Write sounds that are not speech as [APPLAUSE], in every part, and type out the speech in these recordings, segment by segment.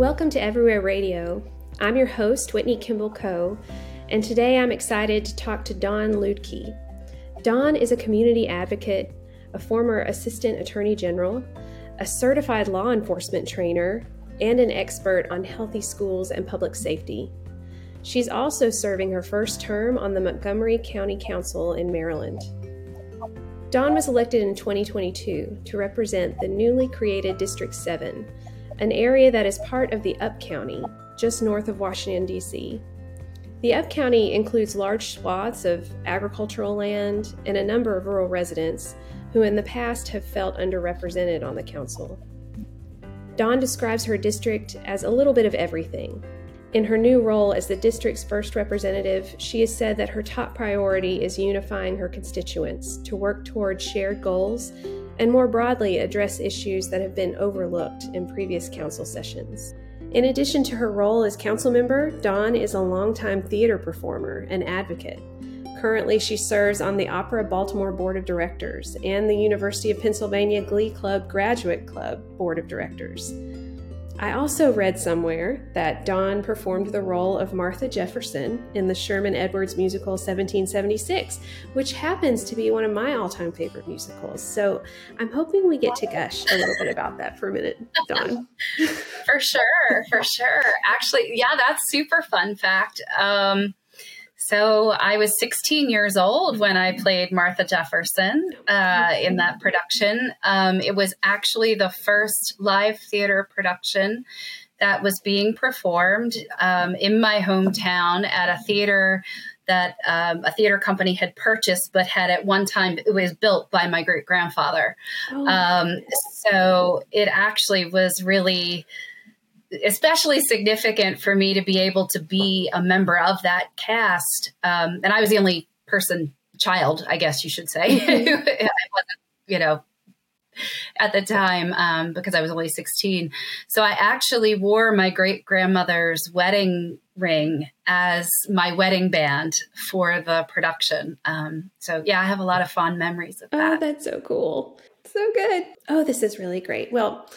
Welcome to Everywhere Radio. I'm your host, Whitney Kimball Coe, and today I'm excited to talk to Dawn Luedtke. Dawn is a community advocate, a former assistant attorney general, a certified law enforcement trainer, and an expert on healthy schools and public safety. She's also serving her first term on the Montgomery County Council in Maryland. Dawn was elected in 2022 to represent the newly created District 7, an area that is part of the Up County, just north of Washington, D.C. The Up County includes large swaths of agricultural land and a number of rural residents who in the past have felt underrepresented on the council. Dawn describes her district as a little bit of everything. In her new role as the district's first representative, she has said that her top priority is unifying her constituents to work toward shared goals and more broadly address issues that have been overlooked in previous council sessions. In addition to her role as council member, Dawn is a longtime theater performer and advocate. Currently, she serves on the Opera Baltimore Board of Directors and the University of Pennsylvania Glee Club Graduate Club Board of Directors. I also read somewhere that Dawn performed the role of Martha Jefferson in the Sherman Edwards musical 1776, which happens to be one of my all time favorite musicals. So I'm hoping we get to gush a little bit about that for a minute, Dawn. [LAUGHS] for sure, for sure. Actually, yeah, that's super fun fact. Um, so I was 16 years old when I played Martha Jefferson uh, in that production. Um, it was actually the first live theater production that was being performed um, in my hometown at a theater that um, a theater company had purchased, but had at one time it was built by my great grandfather. Oh. Um, so it actually was really especially significant for me to be able to be a member of that cast. Um, and I was the only person, child, I guess you should say. [LAUGHS] I wasn't, you know, at the time um, because I was only 16. So I actually wore my great grandmother's wedding ring as my wedding band for the production. Um, so yeah, I have a lot of fond memories of oh, that. Oh, that's so cool. So good. Oh, this is really great. Well,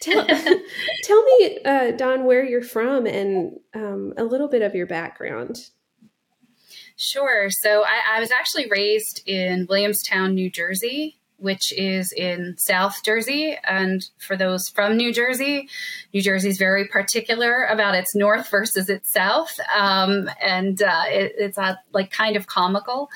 tell, [LAUGHS] tell me, uh, Dawn, where you're from and um, a little bit of your background. Sure. So I, I, was actually raised in Williamstown, New Jersey, which is in South Jersey. And for those from New Jersey, New Jersey is very particular about its north versus its south. Um, and uh, it, it's uh, like kind of comical.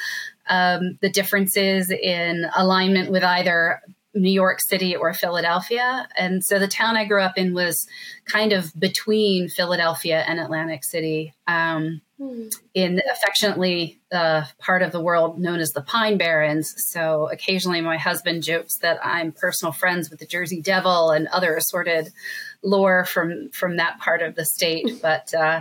Um, the differences in alignment with either New York City or Philadelphia. And so the town I grew up in was kind of between Philadelphia and Atlantic City, um, mm. in affectionately uh, part of the world known as the Pine Barrens. So occasionally my husband jokes that I'm personal friends with the Jersey Devil and other assorted lore from from that part of the state. [LAUGHS] But uh,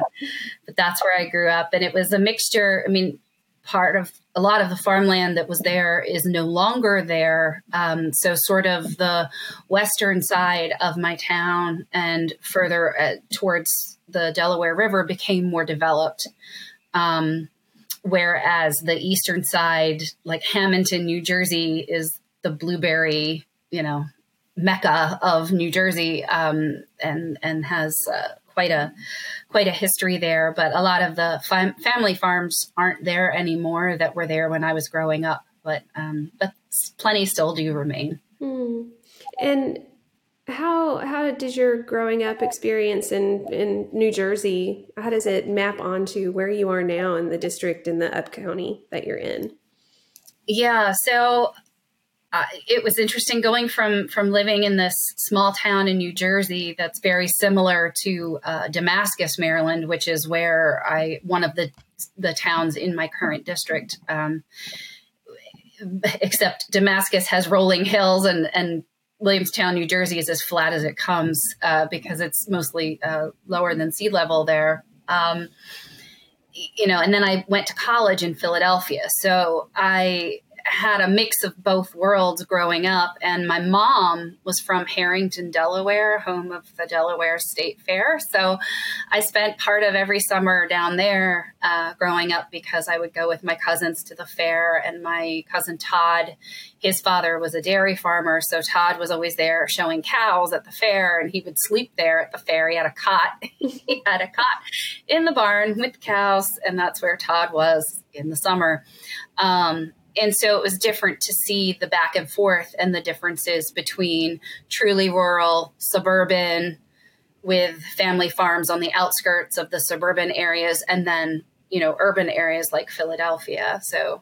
but that's where I grew up, and it was a mixture. I mean, part of a lot of the farmland that was there is no longer there. Um, so, sort of the western side of my town and further uh, towards the Delaware River became more developed. Um, whereas the eastern side, like Hammonton, New Jersey, is the blueberry, you know, mecca of New Jersey, um, and and has uh, quite a quite a history there. But a lot of the fam- family farms aren't there anymore that were there when I was growing up. But um, but plenty still do remain. Hmm. And how how did your growing up experience in in New Jersey? How does it map onto where you are now in the district in the up county that you're in? Yeah, so uh, it was interesting going from from living in this small town in New Jersey that's very similar to uh, Damascus, Maryland, which is where I one of the the towns in my current district. Um, except Damascus has rolling hills and and Williamstown, New Jersey, is as flat as it comes uh, because it's mostly uh, lower than sea level there. Um, you know, and then I went to college in Philadelphia, so I had a mix of both worlds growing up. And my mom was from Harrington, Delaware, home of the Delaware State Fair. So I spent part of every summer down there uh, growing up because I would go with my cousins to the fair. And my cousin Todd, his father was a dairy farmer. So Todd was always there showing cows at the fair, and he would sleep there at the fair. He had a cot. [LAUGHS] he had a cot in the barn with cows, and that's where Todd was in the summer. Um, and so it was different to see the back and forth and the differences between truly rural, suburban, with family farms on the outskirts of the suburban areas, and then you know urban areas like Philadelphia. So,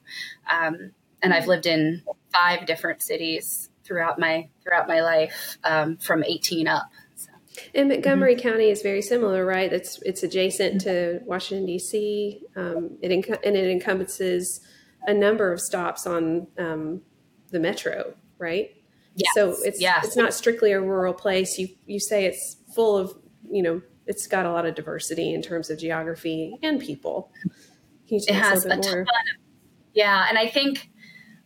um, and I've lived in five different cities throughout my throughout my life um, from 18 up. And Montgomery mm-hmm. County is very similar, right? It's it's adjacent to Washington D.C. Um, it enc- and it encompasses a number of stops on um, the metro, right? Yes. So it's yes. it's not strictly a rural place. You you say it's full of you know it's got a lot of diversity in terms of geography and people. it has a, a ton. Of, yeah, and I think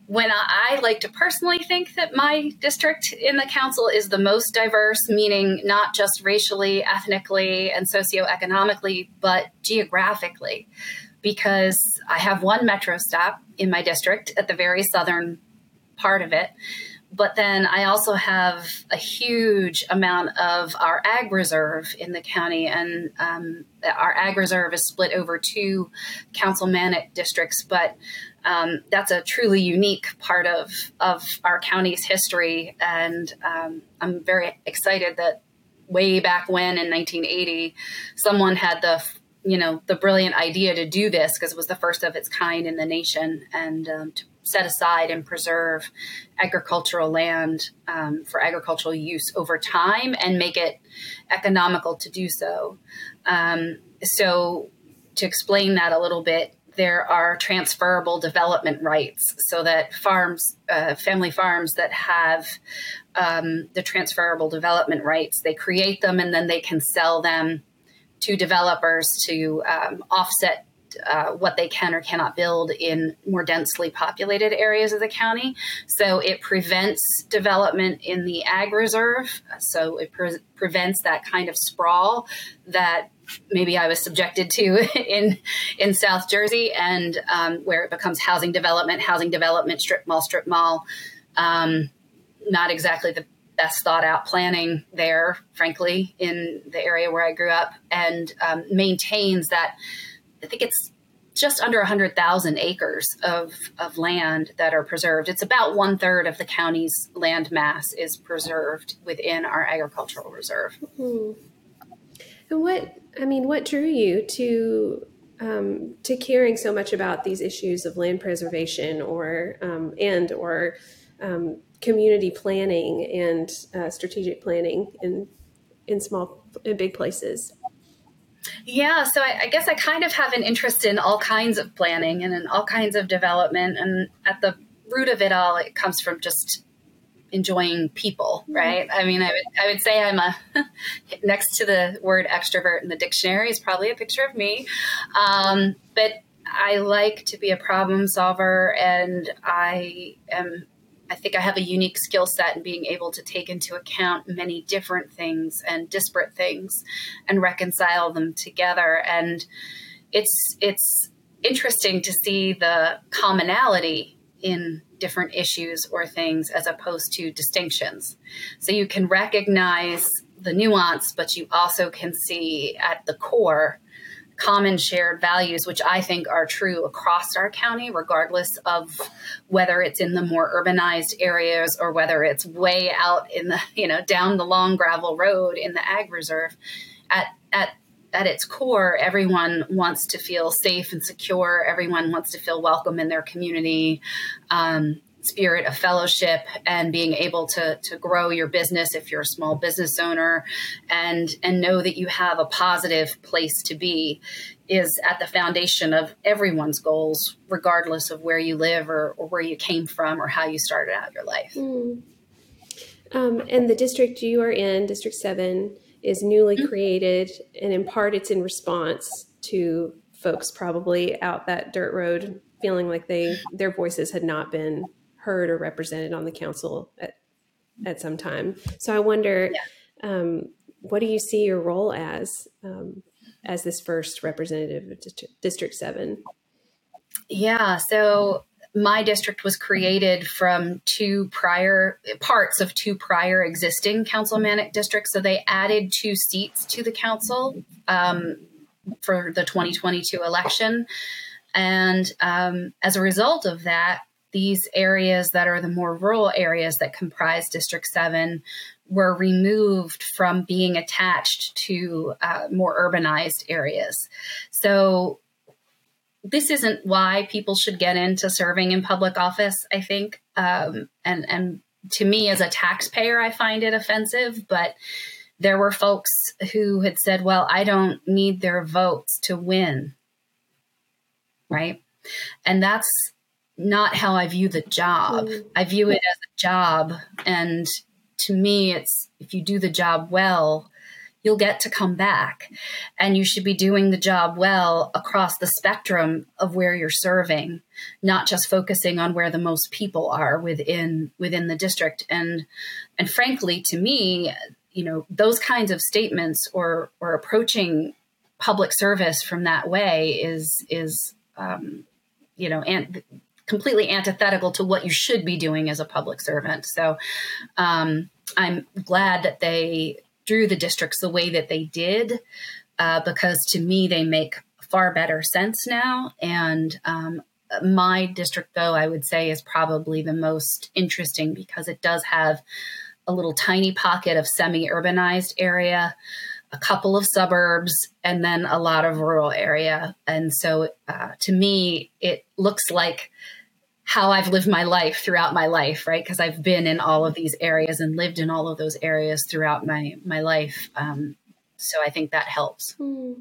when I, I, like to personally think that my district in the council is the most diverse, meaning not just racially, ethnically, and socioeconomically, but geographically, because I have one metro stop in my district at the very southern part of it. But then I also have a huge amount of our ag reserve in the county, and um, our ag reserve is split over two councilmanic districts. But um, that's a truly unique part of of our county's history, and um, I'm very excited that way back when in 1980, someone had the you know the brilliant idea to do this because it was the first of its kind in the nation, and um, to set aside and preserve agricultural land um, for agricultural use over time and make it economical to do so. Um, so to explain that a little bit there are transferable development rights so that farms, uh, family farms that have um, the transferable development rights, they create them and then they can sell them to developers to um, offset uh, what they can or cannot build in more densely populated areas of the county. So it prevents development in the ag reserve. So it pre- prevents that kind of sprawl that maybe I was subjected to [LAUGHS] in in South Jersey, and um, where it becomes housing development, housing development, strip mall, strip mall. Um, not exactly the best thought out planning there, frankly, in the area where I grew up, and um, maintains that I think it's just under 100,000 acres of, of land that are preserved. It's about one third of the county's land mass is preserved within our agricultural reserve. Mm-hmm. And what, I mean, what drew you to um, to caring so much about these issues of land preservation or um, and or um, community planning and uh, strategic planning in in small in big places yeah, so I, I, guess I kind of have an interest in all kinds of planning and in all kinds of development. And at the root of it all, it comes from just enjoying people, mm-hmm. right? Mm-hmm. I mean, I would, I would say I'm a, [LAUGHS] next to the word extrovert in the dictionary is probably a picture of me. Um, but I like to be a problem solver and I am I think I have a unique skill set in being able to take into account many different things and disparate things and reconcile them together. And it's it's interesting to see the commonality in different issues or things as opposed to distinctions. So you can recognize the nuance, but you also can see at the core common shared values, which I think are true across our county, regardless of whether it's in the more urbanized areas or whether it's way out in the, you know, down the long gravel road in the ag reserve. At, at, at its core, everyone wants to feel safe and secure. Everyone wants to feel welcome in their community. Um, spirit of fellowship and being able to to grow your business if you're a small business owner and and know that you have a positive place to be is at the foundation of everyone's goals regardless of where you live or, or where you came from or how you started out your life mm. um, and the district you are in district 7 is newly mm-hmm. created and in part it's in response to folks probably out that dirt road feeling like they their voices had not been heard or represented on the council at, at some time. So I wonder, yeah. um, what do you see your role as um, as this first representative of District Seven? Yeah, so my district was created from two prior parts of two prior existing councilmanic districts. So they added two seats to the council um, for the 2022 election. And um, as a result of that, these areas that are the more rural areas that comprise District 7 were removed from being attached to uh, more urbanized areas. So this isn't why people should get into serving in public office, I think. Um, and, and to me, as a taxpayer, I find it offensive. But there were folks who had said, well, I don't need their votes to win. Right. And that's not how I view the job. Mm. I view it as a job. And to me, it's if you do the job well, you'll get to come back. And you should be doing the job well across the spectrum of where you're serving, not just focusing on where the most people are within within the district. And and frankly, to me, you know, those kinds of statements or or approaching public service from that way is is um, you know and completely antithetical to what you should be doing as a public servant. So um, I'm glad that they drew the districts the way that they did, uh, because to me, they make far better sense now. And um, my district, though, I would say is probably the most interesting because it does have a little tiny pocket of semi urbanized area, a couple of suburbs, and then a lot of rural area. And so uh, to me, it looks like how I've lived my life throughout my life, right? Because I've been in all of these areas and lived in all of those areas throughout my my life. Um, so I think that helps. Hmm.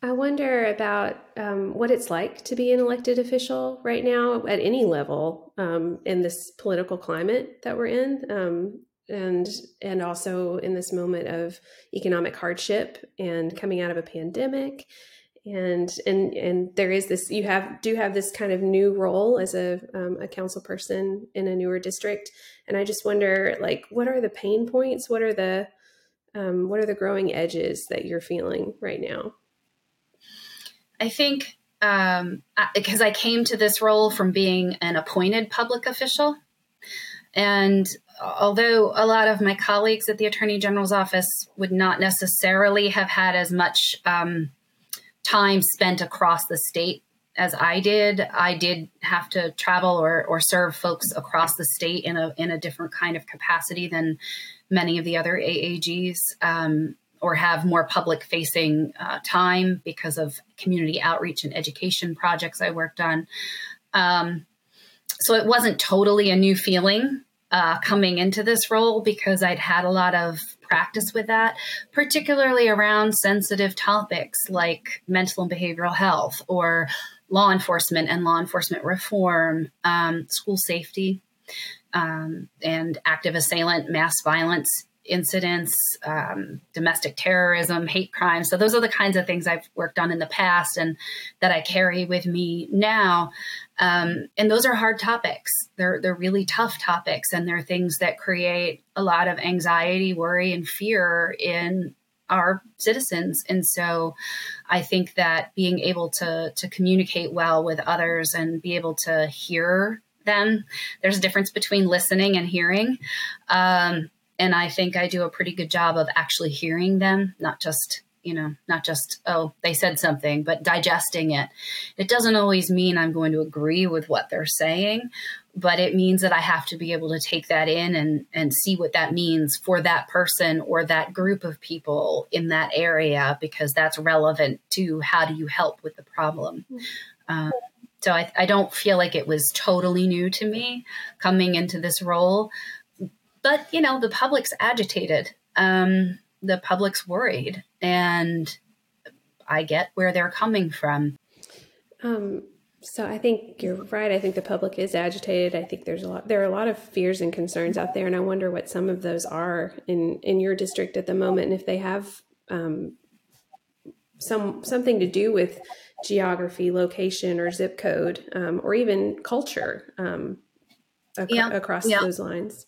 I wonder about um, what it's like to be an elected official right now at any level um, in this political climate that we're in, um, and and also in this moment of economic hardship and coming out of a pandemic and and and there is this you have do have this kind of new role as a um, a council person in a newer district. And i just wonder like what are the pain points? What are the um, what are the growing edges that you're feeling right now? I think um, because I came to this role from being an appointed public official. And although a lot of my colleagues at the attorney general's office would not necessarily have had as much um, time spent across the state as I did. I did have to travel or, or serve folks across the state in a in a different kind of capacity than many of the other AAGs, um, or have more public facing uh, time because of community outreach and education projects I worked on. Um, so it wasn't totally a new feeling uh, coming into this role because I'd had a lot of practice with that, particularly around sensitive topics like mental and behavioral health or law enforcement and law enforcement reform, um, school safety, um, and active assailant mass violence incidents, um, domestic terrorism, hate crime. So those are the kinds of things I've worked on in the past and that I carry with me now. Um, and those are hard topics. They're they're really tough topics, and they're things that create a lot of anxiety, worry, and fear in our citizens. And so, I think that being able to to communicate well with others and be able to hear them, there's a difference between listening and hearing. Um, and I think I do a pretty good job of actually hearing them, not just you know, not just, oh, they said something, but digesting it. It doesn't always mean I'm going to agree with what they're saying, but it means that I have to be able to take that in and, and see what that means for that person or that group of people in that area, because that's relevant to how do you help with the problem. Mm-hmm. Um, so I, I don't feel like it was totally new to me coming into this role but you know the public's agitated um, the public's worried and i get where they're coming from um, so i think you're right i think the public is agitated i think there's a lot there are a lot of fears and concerns out there and i wonder what some of those are in in your district at the moment and if they have um, some something to do with geography location or zip code um, or even culture um, ac- yeah. across yeah. those lines?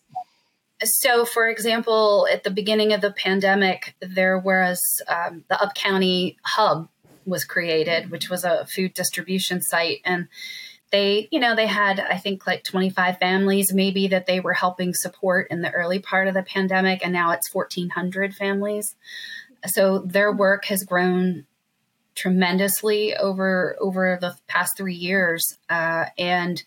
So, for example, at the beginning of the pandemic, there was um, the Up County Hub was created, which was a food distribution site, and they, you know, they had I think like 25 families maybe that they were helping support in the early part of the pandemic, and now it's 1,400 families. So their work has grown tremendously over over the past three years, uh, and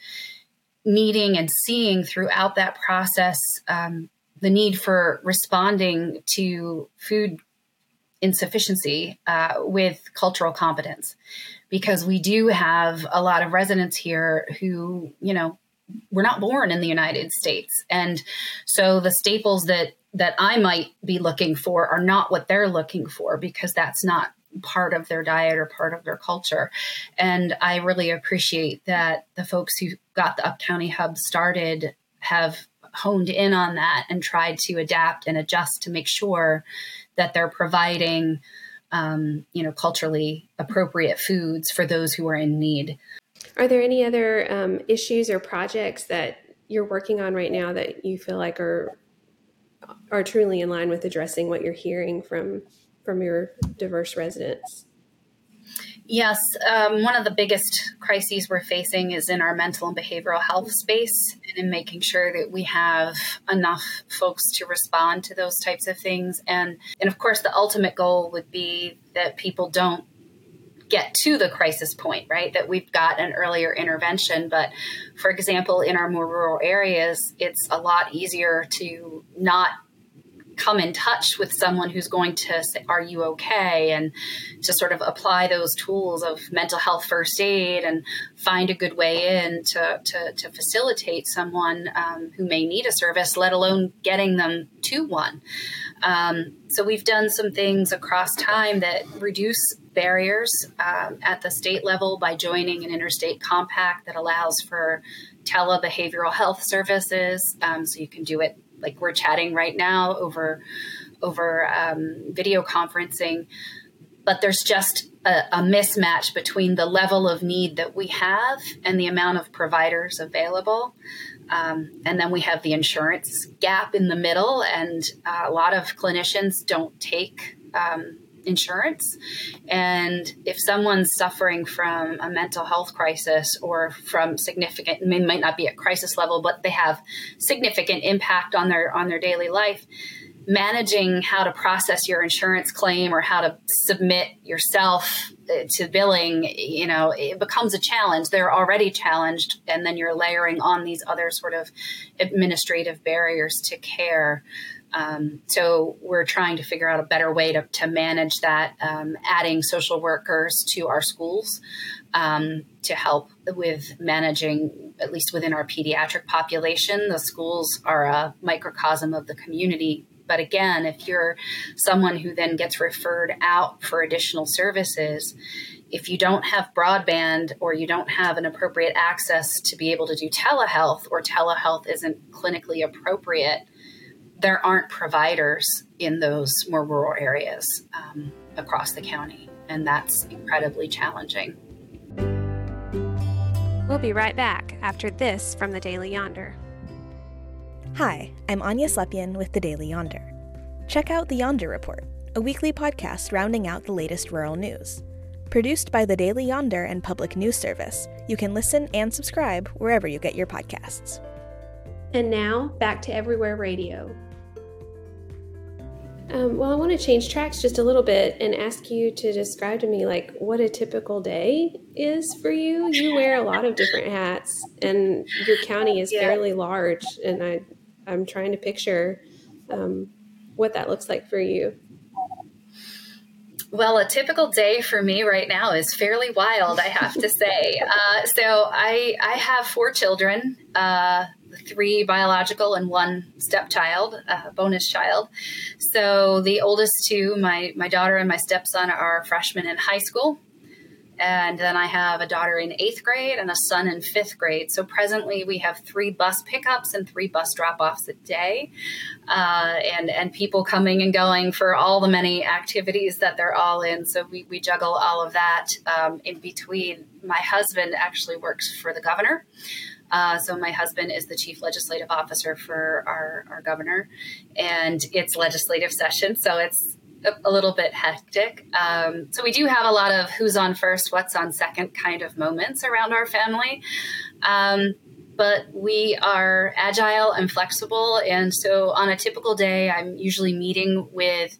needing and seeing throughout that process um, the need for responding to food insufficiency uh, with cultural competence because we do have a lot of residents here who you know were not born in the united states and so the staples that that i might be looking for are not what they're looking for because that's not part of their diet or part of their culture. And I really appreciate that the folks who got the Up County Hub started have honed in on that and tried to adapt and adjust to make sure that they're providing um, you know culturally appropriate foods for those who are in need are there any other um, issues or projects that you're working on right now that you feel like are are truly in line with addressing what you're hearing from from your diverse residents? Yes, um, one of the biggest crises we're facing is in our mental and behavioral health space, and in making sure that we have enough folks to respond to those types of things. And and of course, the ultimate goal would be that people don't get to the crisis point, right? That we've got an earlier intervention. But for example, in our more rural areas, it's a lot easier to not come in touch with someone who's going to say, Are you okay? and to sort of apply those tools of mental health first aid and find a good way in to, to, to facilitate someone um, who may need a service, let alone getting them to one. Um, so we've done some things across time that reduce barriers um, at the state level by joining an interstate compact that allows for telebehavioral health services. Um, so you can do it like we're chatting right now over over um, video conferencing but there's just a, a, mismatch between the level of need that we have and the amount of providers available. Um, and then we have the insurance gap in the middle and uh, a lot of clinicians don't take um, insurance. And if someone's suffering from a mental health crisis or from significant, I mean, might not be at crisis level, but they have significant impact on their on their daily life, managing how to process your insurance claim or how to submit yourself uh, to billing, you know, it becomes a challenge. They're already challenged, and then you're layering on these other sort of administrative barriers to care. Um, so we're trying to figure out a better way to, to manage that, um, adding social workers to our schools um, to help with managing, at least within our pediatric population. The schools are a microcosm of the community. But again, if you're someone who then gets referred out for additional services, if you don't have broadband or you don't have an appropriate access to be able to do telehealth or telehealth isn't clinically appropriate, there aren't providers in those more rural areas um, across the county, and that's incredibly challenging. We'll be right back after this from the Daily Yonder. Hi, I'm Anya Slepian with the Daily Yonder. Check out the Yonder Report, a weekly podcast rounding out the latest rural news. Produced by the Daily Yonder and Public News Service, you can listen and subscribe wherever you get your podcasts. And now, back to Everywhere Radio. Um, well, I want to change tracks just a little bit and ask you to describe to me like what a typical day is for you. You wear a lot of different hats, and your county is yeah. fairly large, and I I'm trying to picture um, what that looks like for you. Well, a typical day for me right now is fairly wild, I have to say. [LAUGHS] Uh, so I I have four children. Uh, three biological and one stepchild, a bonus child. So the oldest two, my my daughter and my stepson, are freshmen in high school, and then I have a daughter in eighth grade and a son in fifth grade. So presently, we have three bus pickups and three bus drop offs a day, uh, and and people coming and going for all the many activities that they're all in. So we we juggle all of that um, in between. My husband actually works for the governor. Uh, so my husband is the chief legislative officer for our, our governor, and it's legislative session, so it's a, little bit hectic. Um, so we do have a lot of who's on first, what's on second kind of moments around our family. Um, but we are agile and flexible. And so on a typical day, I'm usually meeting with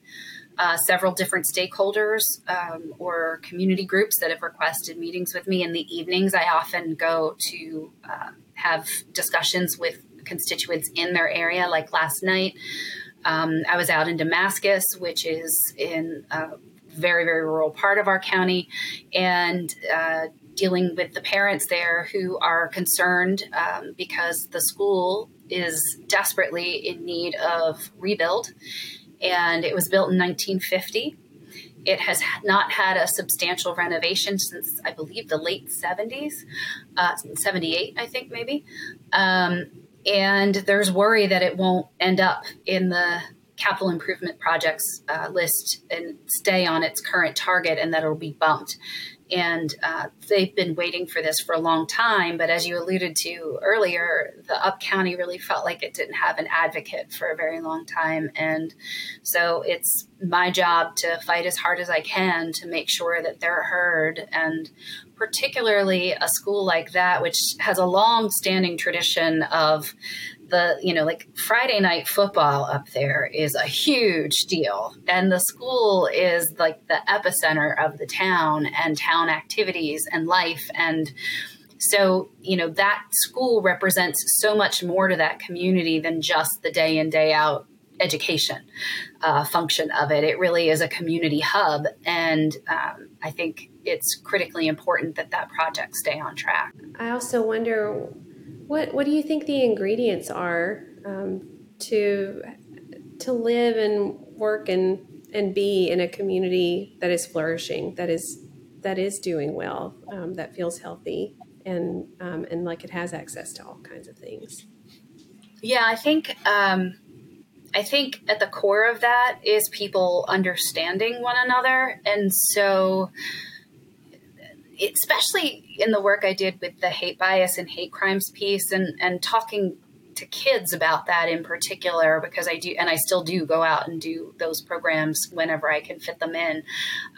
uh, several different stakeholders um, or community groups that have requested meetings with me in the evenings. I often go to uh, have discussions with constituents in their area, like last night. Um, I was out in Damascus, which is in a very, very rural part of our county, and uh, dealing with the parents there who are concerned um, because the school is desperately in need of rebuild. And it was built in 1950. It has not had a substantial renovation since, I believe, the late 70s, uh, 78, I think, maybe. Um, and there's worry that it won't end up in the capital improvement projects uh, list and stay on its current target and that it'll be bumped. And uh, they've been waiting for this for a long time. But as you alluded to earlier, the Up County really felt like it didn't have an advocate for a very long time. And so it's my job to fight as hard as I can to make sure that they're heard. And particularly a school like that, which has a long standing tradition of the you know like friday night football up there is a huge deal. And the school is like the epicenter of the town and town activities and life. And so you know that school represents so much more to that community than just the day in day out education uh, function of it. It really is a community hub. And um, i think it's critically important that that project stay on track. I also wonder what What do you think the ingredients are um, to to live and work and and be in a community that is flourishing, that is that is doing well, um, that feels healthy, and um, and like it has access to all kinds of things. Yeah, I think um, I think at the core of that is people understanding one another, and so especially in the work I did with the hate bias and hate crimes piece and, and talking to kids about that in particular because I do and I still do go out and do those programs whenever I can fit them in.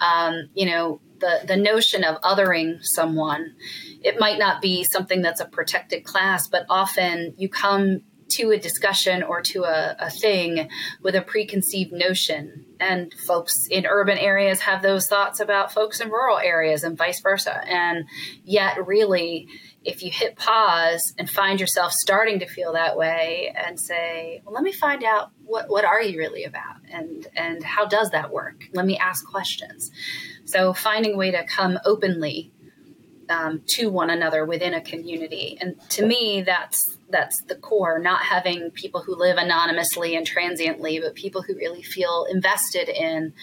Um, you know, the the notion of othering someone, it might not be something that's a protected class, but often you come to a discussion or to a, a thing with a preconceived notion. And folks in urban areas have those thoughts about folks in rural areas and vice versa. And yet, really, if you hit pause and find yourself starting to feel that way and say, well, let me find out what, what are you really about and, and how does that work? Let me ask questions. So finding a way to come openly um, to one another within a community. And to me, that's that's the core. Not having people who live anonymously and transiently, but people who really feel invested in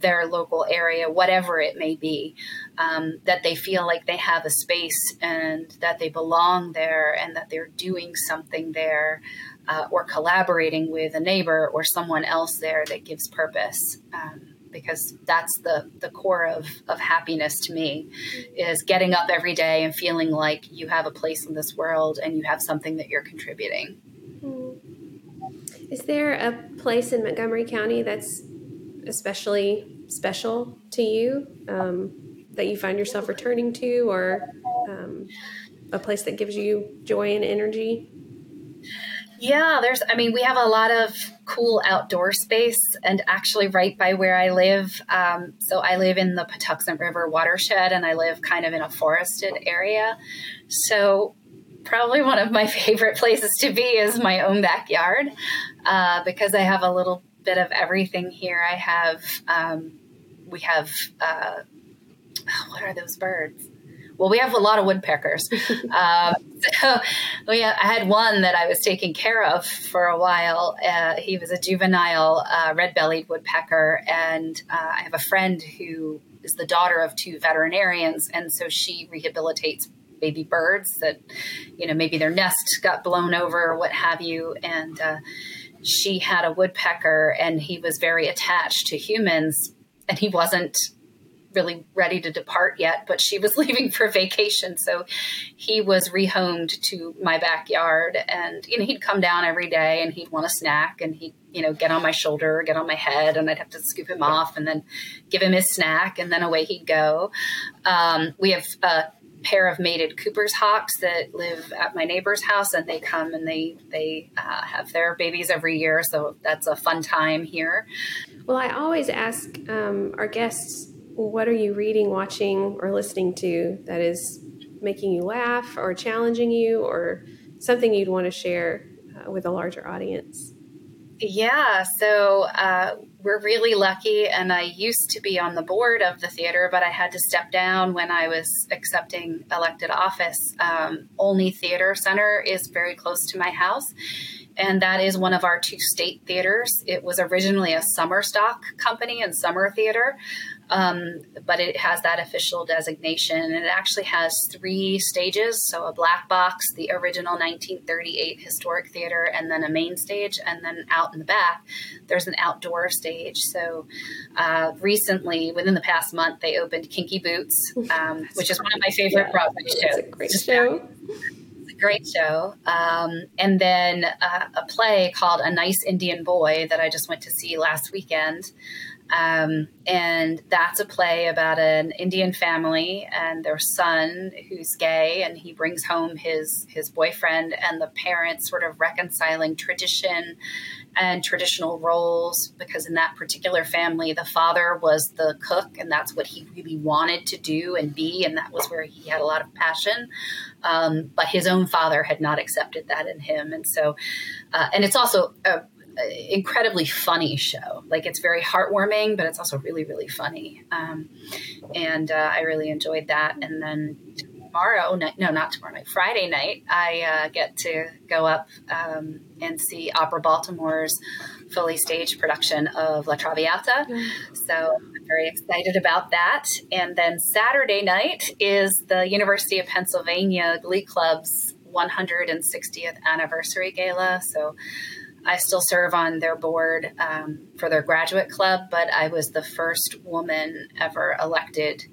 their local area, whatever it may be, um, that they feel like they have a space and that they belong there and that they're doing something there uh, or collaborating with a neighbor or someone else there that gives purpose. Um, because that's the the core of of happiness to me is getting up every day and feeling like you have a place in this world and you have something that you're contributing. Hmm. Is there a place in Montgomery County that's especially special to you um, that you find yourself returning to, or um, a place that gives you joy and energy? Yeah, there's, I mean, we have a lot of cool outdoor space and actually right by where I live. Um, so I live in the Patuxent River watershed and I live kind of in a forested area. So probably one of my [LAUGHS] favorite places to be is my own backyard uh, because I have a little bit of everything here. I have, um, we have, uh, [SIGHS] what are those birds? Well, we have a lot of woodpeckers. [LAUGHS] um, so we, I had one that I was taking care of for a while. Uh, he was a juvenile uh, red-bellied woodpecker, and uh, I have a friend who is the daughter of two veterinarians, and so she rehabilitates baby birds that, you know, maybe their nest got blown over or what have you, and uh, she had a woodpecker, and he was very attached to humans, and he wasn't really ready to depart yet, but she was [LAUGHS] leaving for vacation. So he was rehomed to my backyard and, you know, he'd come down every day and he'd want a snack and he'd, you know, get on my shoulder, get on my head and I'd have to scoop him off and then give him his snack and then away he'd go. Um, we have a pair of mated Cooper's hawks that live at my neighbor's house and they come and they, they uh, have their babies every year. So that's a fun time here. Well, I always ask um, our guests what are you reading, watching, or listening to that is making you laugh or challenging you or something you'd want to share uh, with a larger audience? Yeah, so uh, we're really lucky, and I used to be on the board of the theater, but I had to step down when I was accepting elected office. Um, Olney Theater Center is very close to my house, and that is one of our two state theaters. It was originally a summer stock company and summer theater, um, but it has that official designation, and it actually has three stages. So a black box, the original 1938 historic theater, and then a main stage, and then out in the back, there's an outdoor stage. So uh, recently, within the past month, they opened Kinky Boots, um, which is one of my favorite yeah, Broadway shows. It's a great show great show. Um, and then uh, a play called A Nice Indian Boy that I just went to see last weekend. Um, and that's a play about an Indian family and their son who's gay, and he brings home his his boyfriend, and the parents sort of reconciling tradition and traditional roles because in that particular family, the father was the cook, and that's what he really wanted to do and be, and that was where he had a lot of passion. Um, but his own father had not accepted that in him, and so, uh, and it's also a incredibly funny show. Like it's very heartwarming, but it's also really, really funny. Um, and uh, I really enjoyed that. And then tomorrow night, no, not tomorrow night, Friday night, I uh, get to go up um, and see Opera Baltimore's fully staged production of La Traviata. Mm-hmm. So I'm very excited about that. And then Saturday night is the University of Pennsylvania Glee Club's 160th anniversary gala. So I still serve on their board um, for their graduate club, but I was the first woman ever elected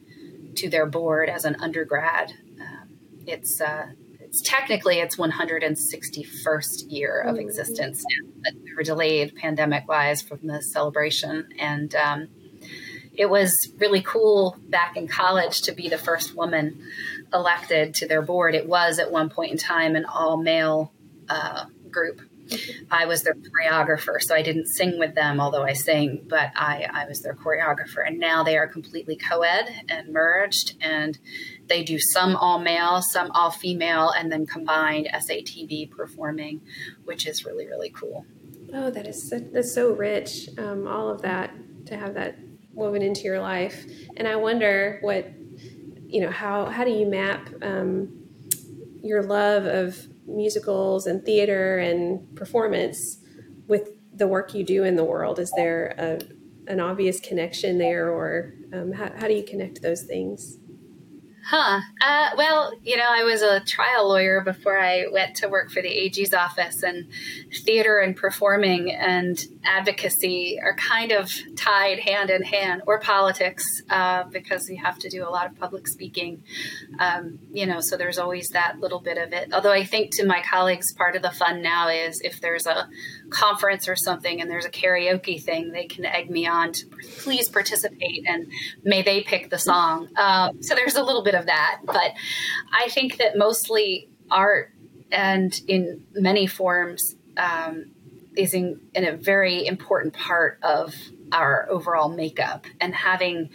to their board as an undergrad. Um, it's uh, it's technically its 161st year of existence, but we were delayed pandemic wise from the celebration, and um, it was really cool back in college to be the first woman elected to their board. It was at one point in time an all male uh, group I was their choreographer, so I didn't sing with them, although I sang, but I, I was their choreographer. And now they are completely co ed and merged, and they do some all male, some all female, and then combined SATB performing, which is really, really cool. Oh, that is so, that's so rich. Um, all of that to have that woven into your life, and I wonder what you know how how do you map um, your love of musicals and theater and performance with the work you do in the world? Is there a, an obvious connection there, or um, how, how do you connect those things? Huh. Uh, well, you know, I was a trial lawyer before I went to work for the AG's office, and theater and performing and advocacy are kind of tied hand in hand, or politics, uh, because you have to do a lot of public speaking. Um, you know, so there's always that little bit of it. Although I think to my colleagues, part of the fun now is if there's a conference or something and there's a karaoke thing, they can egg me on to please participate and may they pick the song. Um, so there's a little bit of that. But I think that mostly art and in many forms um, is in, in a very important part of our overall makeup and having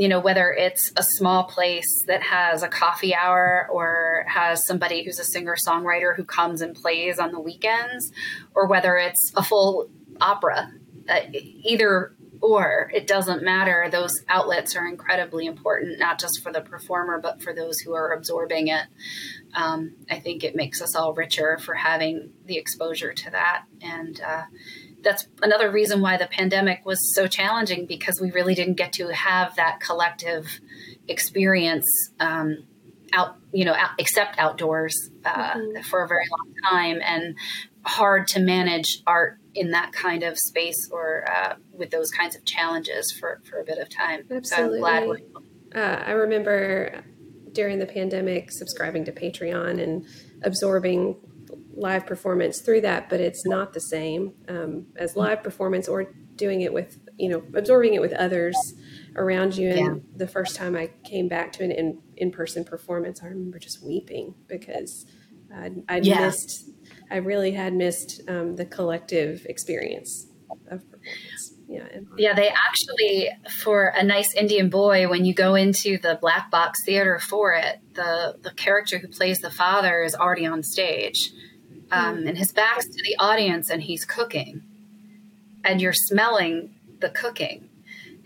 you know whether it's a small place that has a coffee hour or has somebody who's a singer songwriter who comes and plays on the weekends or whether it's a full opera uh, either or it doesn't matter. Those outlets are incredibly important, not just for the performer, but for those who are absorbing it. Um, I think it makes us all richer for having the exposure to that. And uh, that's another reason why the pandemic was so challenging because we really didn't get to have that collective experience um, out, you know, out, except outdoors uh, mm-hmm. for a very long time. And hard to manage art in that kind of space or uh, with those kinds of challenges for, for a bit of time. Absolutely. So I'm glad. Uh, I remember during the pandemic subscribing to Patreon and absorbing live performance through that, but it's not the same um, as live performance or doing it with, you know, absorbing it with others around you. And yeah. the first time I came back to an in, in-person performance, I remember just weeping because I'd, I'd yeah. missed, I really had missed um, the collective experience of performance. Yeah. Yeah, they actually, for a nice Indian boy, when you go into the black box theater for it, the the character who plays the father is already on stage, um, and his back's to the audience, and he's cooking, and you're smelling the cooking,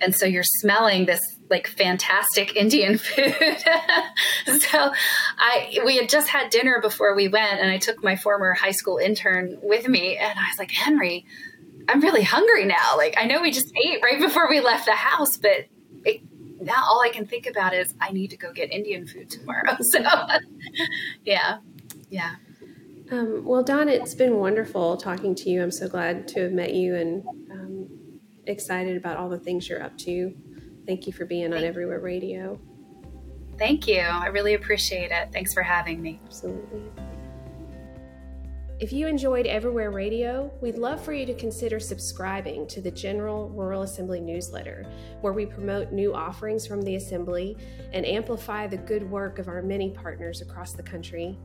and so you're smelling this like fantastic Indian [LAUGHS] food. [LAUGHS] so I we had just had dinner before we went and I took my former high school intern with me and I was like, "Henry, I'm really hungry now. Like I know we just ate right before we left the house, but it, now all I can think about is I need to go get Indian food tomorrow." [LAUGHS] So yeah. Yeah. Um, well, Dawn, it's been wonderful talking to you. I'm so glad to have met you and um, excited about all the things you're up to. Thank you for being Thank on Everywhere Radio. Thank you. I really appreciate it. Thanks for having me. Absolutely. If you enjoyed Everywhere Radio, we'd love for you to consider subscribing to the General Rural Assembly newsletter, where we promote new offerings from the Assembly and amplify the good work of our many partners across the country.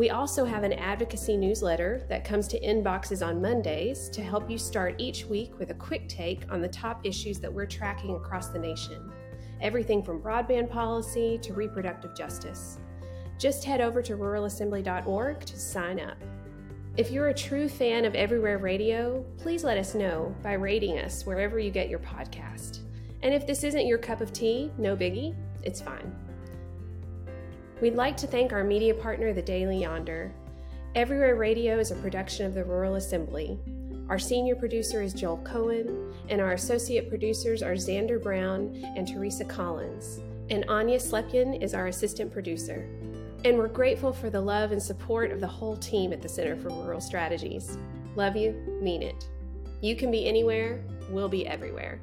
We also have an advocacy newsletter that comes to inboxes on Mondays to help you start each week with a quick take on the top issues that we're tracking across the nation. Everything from broadband policy to reproductive justice. Just head over to ruralassembly.org to sign up. If you're a true fan of Everywhere Radio, please let us know by rating us wherever you get your podcast. And if this isn't your cup of tea, no biggie, it's fine. We'd like to thank our media partner, The Daily Yonder. Everywhere Radio is a production of the Rural Assembly. Our senior producer is Joel Cohen, and our associate producers are Xander Brown and Teresa Collins. And Anya Slepin is our assistant producer. And we're grateful for the love and support of the whole team at the Center for Rural Strategies. Love you, mean it. You can be anywhere, we'll be everywhere.